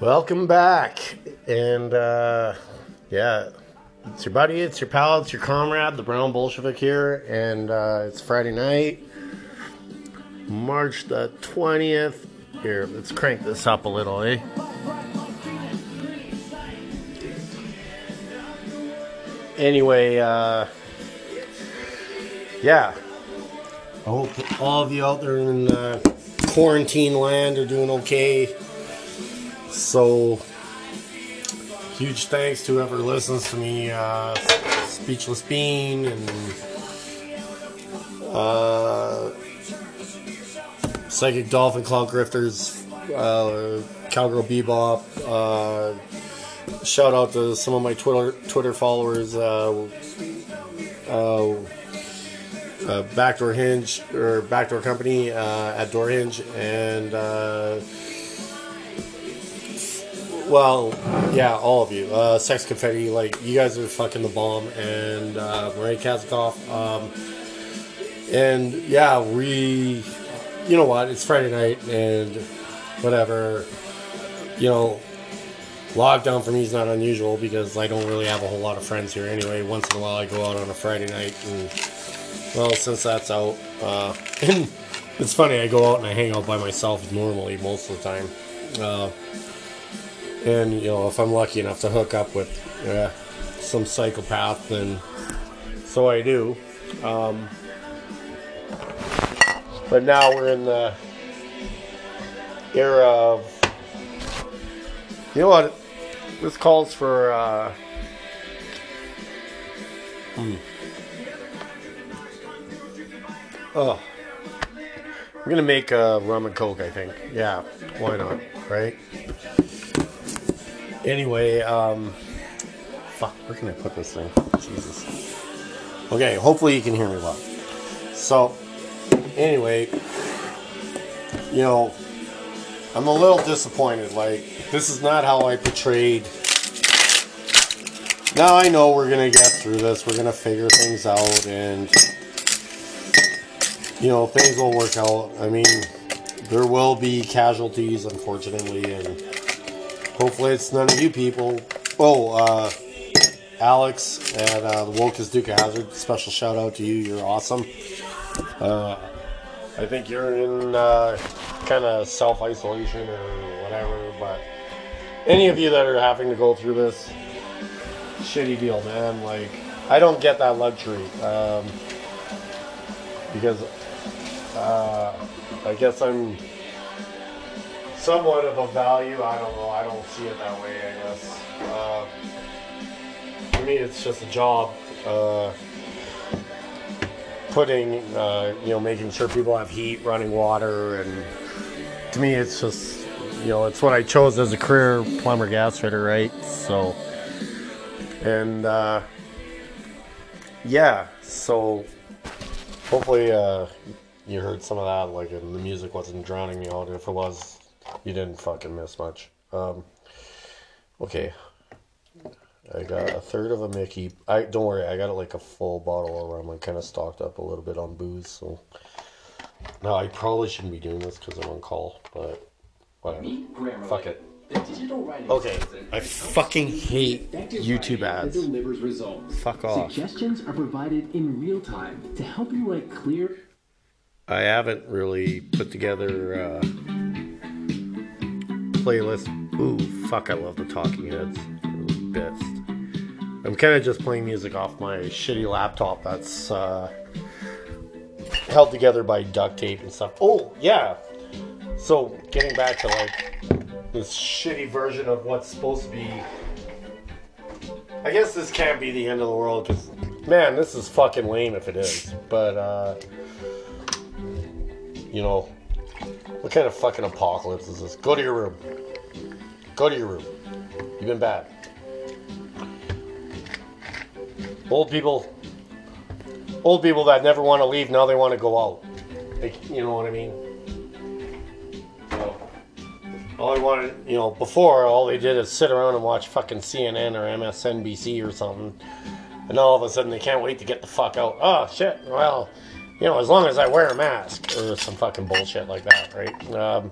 Welcome back. And uh, yeah, it's your buddy, it's your pal, it's your comrade, the Brown Bolshevik here. And uh, it's Friday night, March the 20th. Here, let's crank this up a little, eh? Anyway, uh, yeah. I hope all of you out there in uh, quarantine land are doing okay. So, huge thanks to whoever listens to me, uh, Speechless Bean and uh, Psychic Dolphin Clown Grifters, uh, Cowgirl Bebop. Uh, shout out to some of my Twitter Twitter followers. Uh, uh, uh, Backdoor Hinge or Backdoor Company uh, at Door Hinge and uh, well, yeah, all of you. Uh, Sex Confetti, like you guys are fucking the bomb, and uh, Marie Kazakov. Um, and yeah, we, you know what? It's Friday night, and whatever. You know, lockdown for me is not unusual because I don't really have a whole lot of friends here anyway. Once in a while, I go out on a Friday night, and well, since that's out, uh, it's funny. I go out and I hang out by myself normally most of the time. Uh, and you know, if I'm lucky enough to hook up with uh, some psychopath, then so I do. Um, but now we're in the era of, you know what? This calls for. Uh, hmm. Oh, I'm gonna make a rum and coke. I think. Yeah, why not? Right. Anyway, um, fuck, where can I put this thing? Jesus. Okay, hopefully you can hear me well. So, anyway, you know, I'm a little disappointed. Like, this is not how I portrayed. Now I know we're gonna get through this. We're gonna figure things out, and you know, things will work out. I mean, there will be casualties, unfortunately, and hopefully it's none of you people. Oh, uh, Alex at uh, the Wokest Duke of Hazard, special shout out to you. You're awesome. Uh, I think you're in uh, kind of self isolation or whatever, but any of you that are having to go through this shitty deal, man, like, I don't get that luxury. Um, because uh, I guess I'm somewhat of a value. I don't know. I don't see it that way. I guess. Uh, for me, it's just a job. Uh, putting, uh, you know, making sure people have heat, running water, and to me, it's just, you know, it's what I chose as a career plumber gas fitter, right? So, and uh, yeah, so hopefully uh, you heard some of that, like, and the music wasn't drowning me out. If it was, you didn't fucking miss much. Um, okay. I got a third of a Mickey. I don't worry, I got like a full bottle of rum. I kind of stocked up a little bit on booze, so now I probably shouldn't be doing this because I'm on call, but whatever. Fuck it. Okay, I fucking hate YouTube ads. Fuck off. Suggestions are provided in real time to help you write clear. I haven't really put together uh, playlist. Ooh, fuck! I love the Talking Heads. Best. I'm kind of just playing music off my shitty laptop that's uh, held together by duct tape and stuff. Oh yeah. So getting back to like this shitty version of what's supposed to be. I guess this can't be the end of the world because, man, this is fucking lame if it is. But, uh, you know, what kind of fucking apocalypse is this? Go to your room. Go to your room. You've been bad. Old people, old people that never want to leave, now they want to go out. Like, you know what I mean? All I wanted, you know, before all they did is sit around and watch fucking CNN or MSNBC or something, and all of a sudden they can't wait to get the fuck out. Oh shit! Well, you know, as long as I wear a mask or some fucking bullshit like that, right? Um,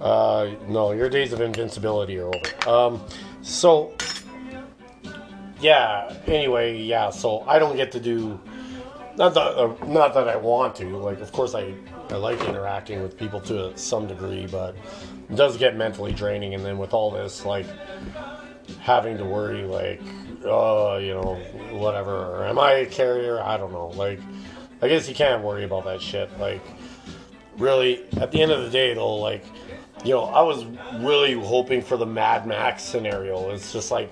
Uh, no, your days of invincibility are over. Um, so, yeah. Anyway, yeah. So I don't get to do. Not that, uh, not that I want to. Like, of course, I I like interacting with people to some degree, but it does get mentally draining. And then with all this, like having to worry, like, oh, you know, whatever. Or am I a carrier? I don't know. Like, I guess you can't worry about that shit. Like, really, at the end of the day, though, like, you know, I was really hoping for the Mad Max scenario. It's just like,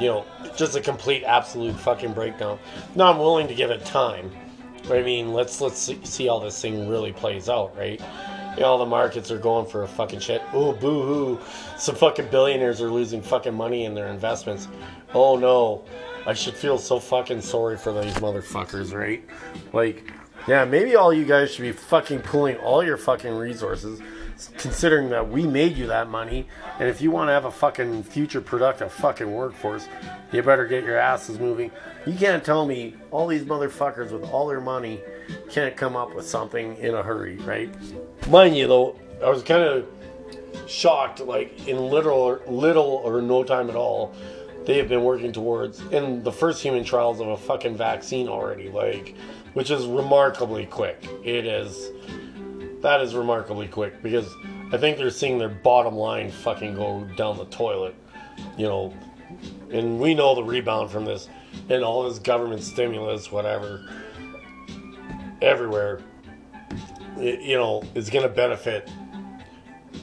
you know, just a complete, absolute fucking breakdown. Now I'm willing to give it time. But I mean, let's let's see how this thing really plays out, right? You know, all the markets are going for a fucking shit. Oh, boo hoo. Some fucking billionaires are losing fucking money in their investments. Oh no. I should feel so fucking sorry for these motherfuckers, right? Like, yeah, maybe all you guys should be fucking pulling all your fucking resources, considering that we made you that money. And if you want to have a fucking future productive fucking workforce, you better get your asses moving. You can't tell me all these motherfuckers with all their money can't come up with something in a hurry, right? Mind you, though, I was kind of shocked, like in little, little or no time at all, they have been working towards in the first human trials of a fucking vaccine already, like, which is remarkably quick. It is, that is remarkably quick because I think they're seeing their bottom line fucking go down the toilet, you know, and we know the rebound from this and all this government stimulus, whatever, everywhere, it, you know, is going to benefit,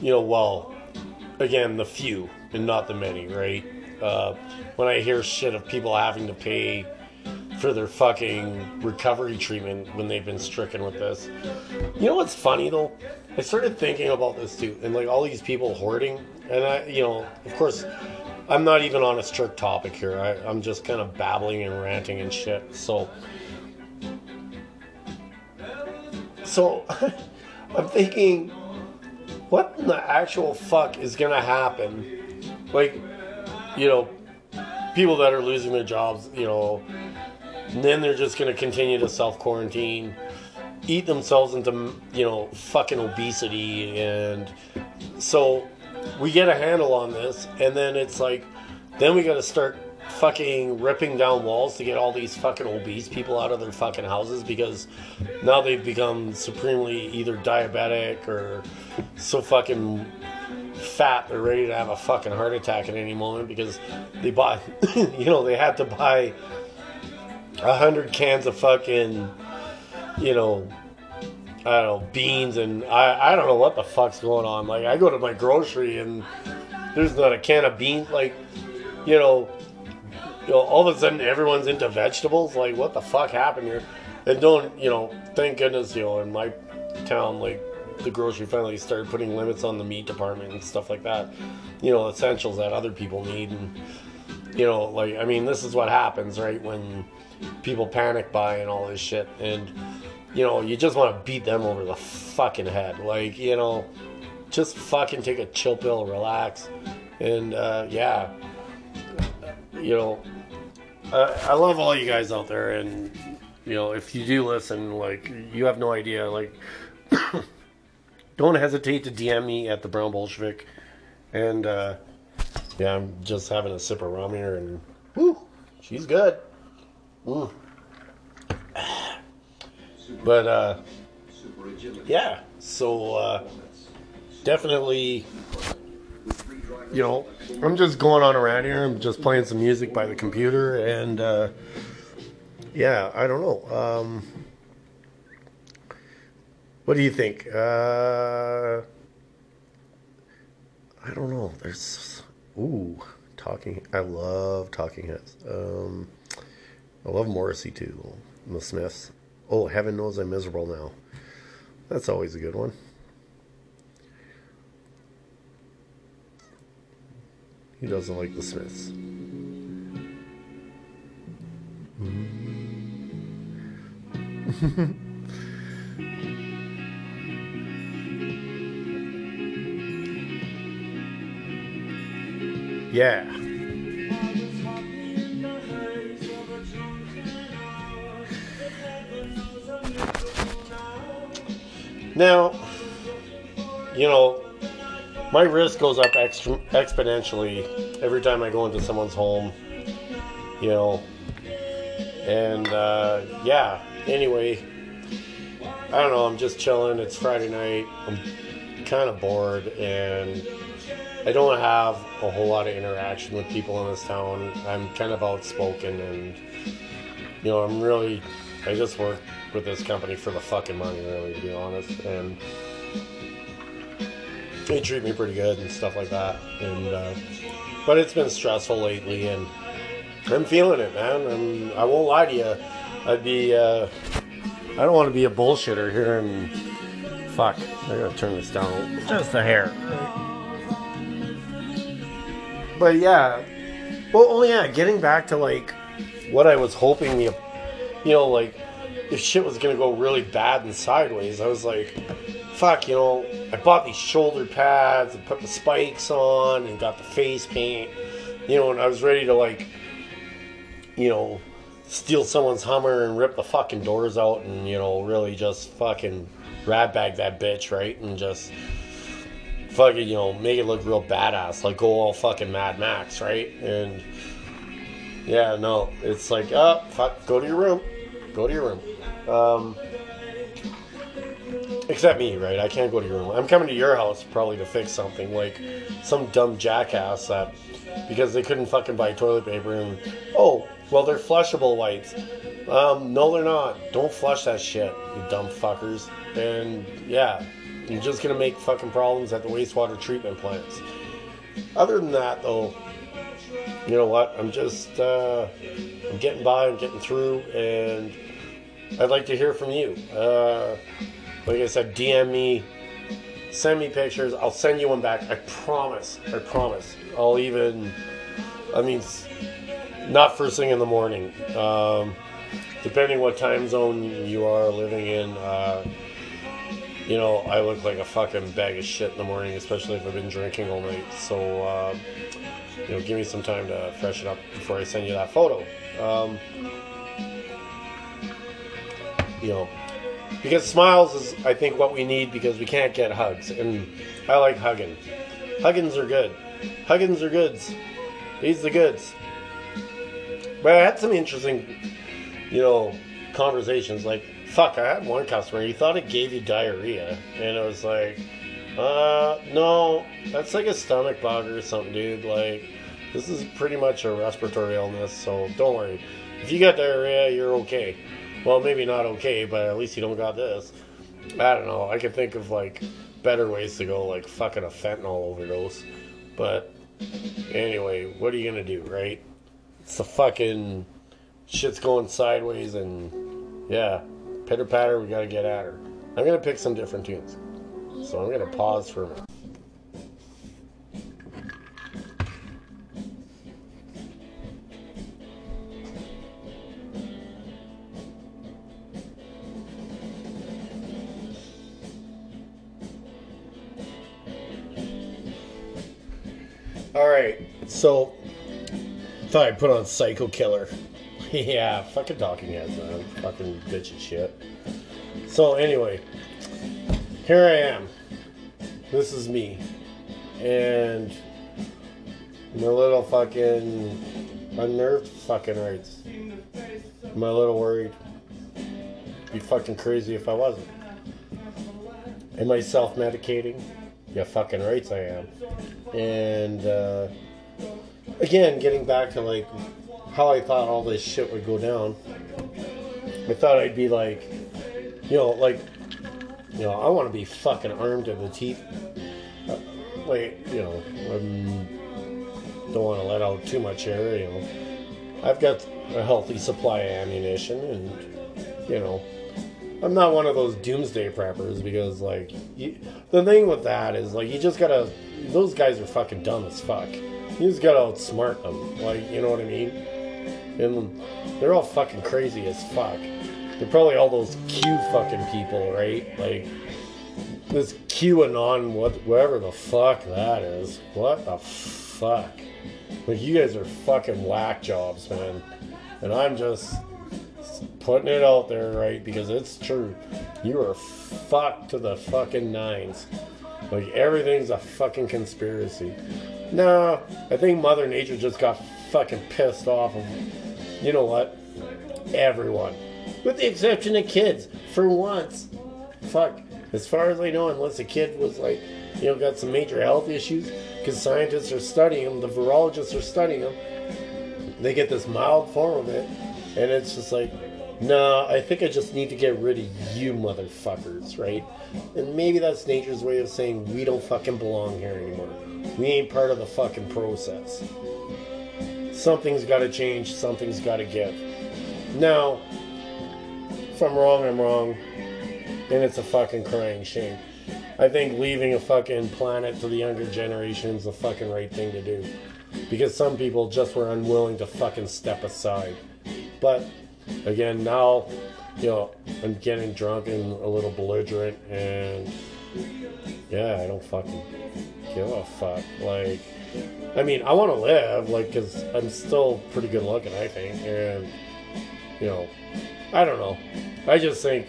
you know, well, again, the few and not the many, right? Uh, when I hear shit of people having to pay for their fucking recovery treatment when they've been stricken with this. You know what's funny though? I started thinking about this too, and like all these people hoarding, and I, you know, of course, I'm not even on a strict topic here. I, I'm just kind of babbling and ranting and shit. So, so I'm thinking, what in the actual fuck is gonna happen? Like, you know, people that are losing their jobs, you know, and then they're just gonna continue to self quarantine, eat themselves into, you know, fucking obesity, and so we get a handle on this, and then it's like, then we got to start fucking ripping down walls to get all these fucking obese people out of their fucking houses because now they've become supremely either diabetic or so fucking fat they're ready to have a fucking heart attack at any moment because they bought, you know, they had to buy a hundred cans of fucking, you know, I don't know, beans and I, I don't know what the fuck's going on. Like I go to my grocery and there's not a can of beans. Like, you know, you know, all of a sudden everyone's into vegetables. Like, what the fuck happened here? And don't, you know, thank goodness, you know, in my town, like the grocery finally started putting limits on the meat department and stuff like that. You know, essentials that other people need and you know, like I mean, this is what happens, right? When people panic buy and all this shit and you know, you just want to beat them over the fucking head. Like, you know, just fucking take a chill pill, relax. And, uh, yeah, you know, I, I love all you guys out there. And, you know, if you do listen, like, you have no idea. Like, don't hesitate to DM me at the Brown Bolshevik. And, uh, yeah, I'm just having a sip of rum here, and, whoo, she's good. Mm. But uh, yeah, so uh, definitely, you know, I'm just going on around here. I'm just playing some music by the computer, and uh, yeah, I don't know. Um, what do you think? Uh, I don't know. There's ooh, talking. I love Talking Heads. Um, I love Morrissey too. The Smiths. Oh, heaven knows I'm miserable now. That's always a good one. He doesn't like the Smiths. yeah. Now, you know, my risk goes up exponentially every time I go into someone's home. You know, and uh, yeah. Anyway, I don't know. I'm just chilling. It's Friday night. I'm kind of bored, and I don't have a whole lot of interaction with people in this town. I'm kind of outspoken, and you know, I'm really. I just work with this company for the fucking money, really, to be honest, and they treat me pretty good and stuff like that. And uh, but it's been stressful lately, and I'm feeling it, man. I'm, I won't lie to you. I'd be. Uh, I don't want to be a bullshitter here and fuck. I gotta turn this down just a hair. But yeah, well, oh yeah, getting back to like what I was hoping the, you know, like if shit was gonna go really bad and sideways, I was like, fuck, you know, I bought these shoulder pads and put the spikes on and got the face paint, you know, and I was ready to like, you know, steal someone's Hummer and rip the fucking doors out and, you know, really just fucking rat bag that bitch, right? And just fucking, you know, make it look real badass, like go all fucking Mad Max, right? And yeah, no, it's like, oh, fuck, go to your room, go to your room. Um, except me, right? I can't go to your room. I'm coming to your house probably to fix something, like some dumb jackass that because they couldn't fucking buy toilet paper and oh, well, they're flushable wipes. Um, no, they're not. Don't flush that shit, you dumb fuckers. And yeah, you're just gonna make fucking problems at the wastewater treatment plants. Other than that, though, you know what? I'm just uh, I'm getting by. I'm getting through, and I'd like to hear from you. Uh, like I said, DM me, send me pictures. I'll send you one back. I promise. I promise. I'll even. I mean, not first thing in the morning. Um, depending what time zone you are living in. Uh, you know, I look like a fucking bag of shit in the morning, especially if I've been drinking all night. So, uh, you know, give me some time to freshen up before I send you that photo. Um, you know, because smiles is, I think, what we need because we can't get hugs, and I like hugging. Huggins are good. Huggins are goods. These the goods. But I had some interesting, you know, conversations. Like, fuck, I had one customer. He thought it gave you diarrhea, and it was like, uh, no, that's like a stomach bug or something, dude. Like, this is pretty much a respiratory illness, so don't worry. If you got diarrhea, you're okay. Well, maybe not okay, but at least you don't got this. I don't know. I could think of like better ways to go, like fucking a fentanyl overdose. But anyway, what are you gonna do, right? It's the fucking shit's going sideways, and yeah, pitter patter. We gotta get at her. I'm gonna pick some different tunes, so I'm gonna pause for a minute. All right, so thought I'd put on Psycho Killer. yeah, fucking talking heads, man. Fucking bitch and shit. So anyway, here I am. This is me, and I'm a little fucking unnerved. Fucking rights. I'm a little worried. Be fucking crazy if I wasn't. Am I self-medicating? Yeah, fucking rights I am. And uh, again, getting back to like how I thought all this shit would go down. I thought I'd be like, you know, like, you know, I want to be fucking armed to the teeth. Uh, like, you know, I don't want to let out too much air. You know, I've got a healthy supply of ammunition, and you know, I'm not one of those doomsday preppers because, like, you, the thing with that is, like, you just gotta. Those guys are fucking dumb as fuck. You just gotta outsmart them. Like, you know what I mean? And they're all fucking crazy as fuck. They're probably all those Q fucking people, right? Like, this QAnon, what, whatever the fuck that is. What the fuck? Like, you guys are fucking whack jobs, man. And I'm just putting it out there, right? Because it's true. You are fucked to the fucking nines. Like everything's a fucking conspiracy. No, I think Mother Nature just got fucking pissed off of, you know what? Everyone. With the exception of kids, for once. Fuck. As far as I know, unless a kid was like, you know, got some major health issues, because scientists are studying them, the virologists are studying them, they get this mild form of it, and it's just like, no, I think I just need to get rid of you motherfuckers, right? And maybe that's nature's way of saying we don't fucking belong here anymore. We ain't part of the fucking process. Something's got to change, something's got to give. Now, if I'm wrong, I'm wrong, and it's a fucking crying shame. I think leaving a fucking planet to the younger generation is the fucking right thing to do. Because some people just were unwilling to fucking step aside. But again, now, you know, I'm getting drunk and a little belligerent, and yeah, I don't fucking give a fuck. Like, I mean, I want to live, like, because I'm still pretty good looking, I think, and, you know, I don't know. I just think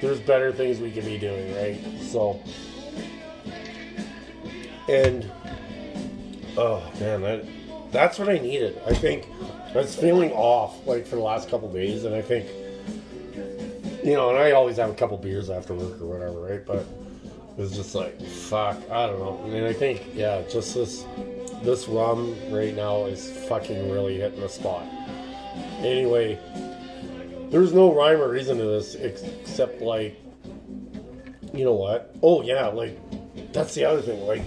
there's better things we can be doing, right? So, and, oh man, that that's what I needed. I think I was feeling off like for the last couple days, and I think, you know, and I always have a couple beers after work or whatever, right? But it was just like, fuck, I don't know. Mean, I think, yeah, just this this rum right now is fucking really hitting the spot. Anyway, there's no rhyme or reason to this except like, you know what? Oh yeah, like that's the other thing. Like,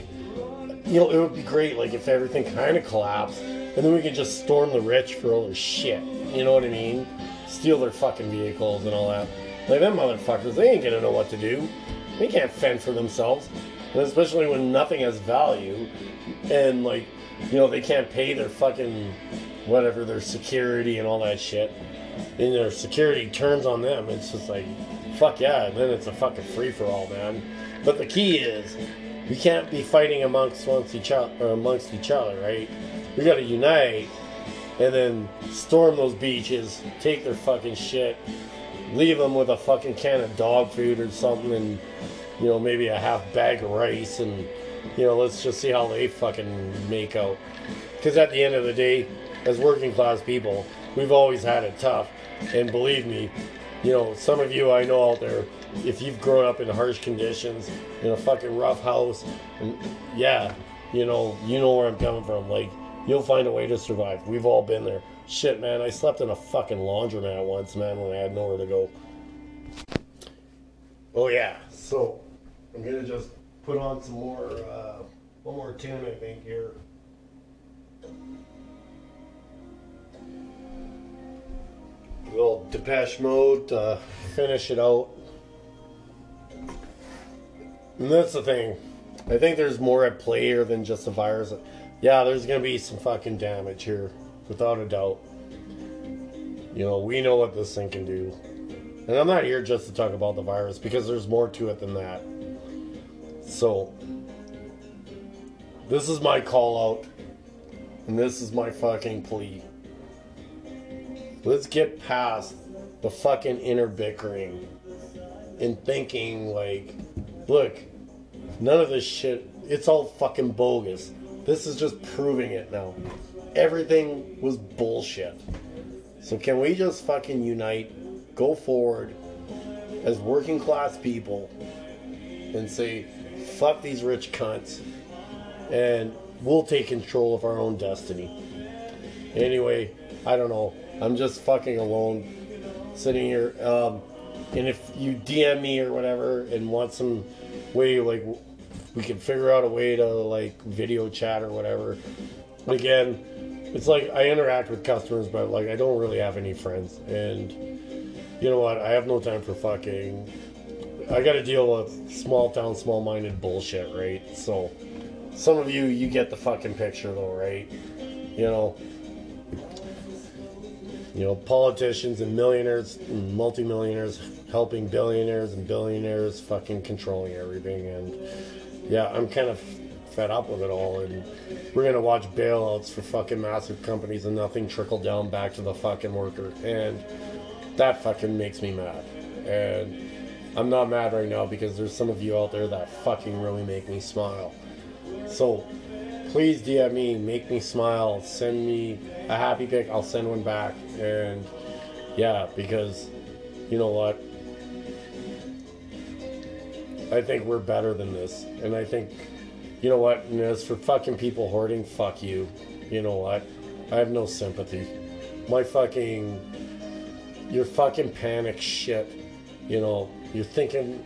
you know, it would be great like if everything kind of collapsed, and then we could just storm the rich for all their shit. You know what I mean? Steal their fucking vehicles and all that. Like them motherfuckers, they ain't gonna know what to do. They can't fend for themselves, and especially when nothing has value, and like, you know, they can't pay their fucking whatever their security and all that shit and their security turns on them, it's just like, fuck yeah, and then it's a fucking free for all, man. But the key is, we can't be fighting amongst amongst each other, amongst each other, right? We got to unite, and then storm those beaches, take their fucking shit, leave them with a fucking can of dog food or something, and you know maybe a half bag of rice, and you know let's just see how they fucking make out. Because at the end of the day, as working class people, we've always had it tough. And believe me, you know, some of you I know out there, if you've grown up in harsh conditions, in a fucking rough house, and yeah, you know, you know where I'm coming from. Like, you'll find a way to survive. We've all been there. Shit, man, I slept in a fucking laundromat once, man, when I had nowhere to go. Oh yeah, so I'm gonna just put on some more, uh, one more tune, I think here. Little Depeche Mode to finish it out. And that's the thing. I think there's more at play here than just the virus. Yeah, there's gonna be some fucking damage here, without a doubt. You know, we know what this thing can do. And I'm not here just to talk about the virus because there's more to it than that. So, this is my call out. And this is my fucking plea. Let's get past the fucking inner bickering and thinking like, look, none of this shit, it's all fucking bogus. This is just proving it now. Everything was bullshit. So can we just fucking unite, go forward as working class people and say, fuck these rich cunts and we'll take control of our own destiny. Anyway, I don't know. I'm just fucking alone, sitting here. Um, and if you DM me or whatever and want some way, like, we can figure out a way to like video chat or whatever. Again, it's like I interact with customers, but like I don't really have any friends. And you know what? I have no time for fucking. I got to deal with small town, small minded bullshit, right? So, some of you, you get the fucking picture though, right? You know, you know, politicians and millionaires and multimillionaires helping billionaires and billionaires fucking controlling everything. And yeah, I'm kind of fed up with it all. And we're going to watch bailouts for fucking massive companies and nothing trickle down back to the fucking worker. And that fucking makes me mad. And I'm not mad right now because there's some of you out there that fucking really make me smile. So please DM me, make me smile, send me a happy pic, I'll send one back. And yeah, because you know what? I think we're better than this. And I think, you know what? And as for fucking people hoarding, fuck you. You know what? I have no sympathy. My fucking. Your fucking panic shit. You know, you're thinking.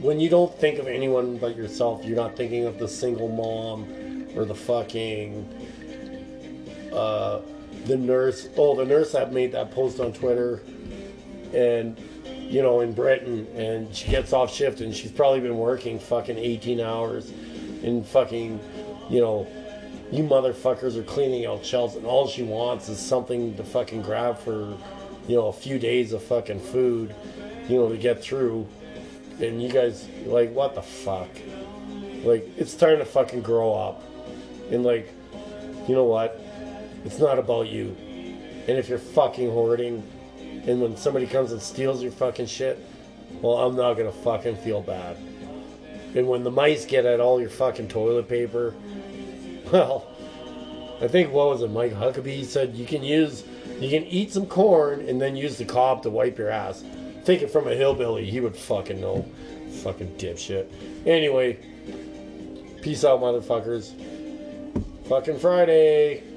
When you don't think of anyone but yourself, you're not thinking of the single mom or the fucking. Uh, the nurse. Oh, the nurse that made that post on Twitter. And you know, in Britain, and she gets off shift, and she's probably been working fucking 18 hours, and fucking, you know, you motherfuckers are cleaning out shelves, and all she wants is something to fucking grab for, you know, a few days of fucking food, you know, to get through, and you guys like, what the fuck? Like, it's starting to fucking grow up, and like, you know what? It's not about you, and if you're fucking hoarding and when somebody comes and steals your fucking shit, well, I'm not gonna fucking feel bad. And when the mice get at all your fucking toilet paper, well, I think what was it, Mike Huckabee said you can use, you can eat some corn and then use the cob to wipe your ass. Take it from a hillbilly, he would fucking know. Fucking dipshit. Anyway, peace out, motherfuckers. Fucking Friday.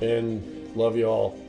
And love you all.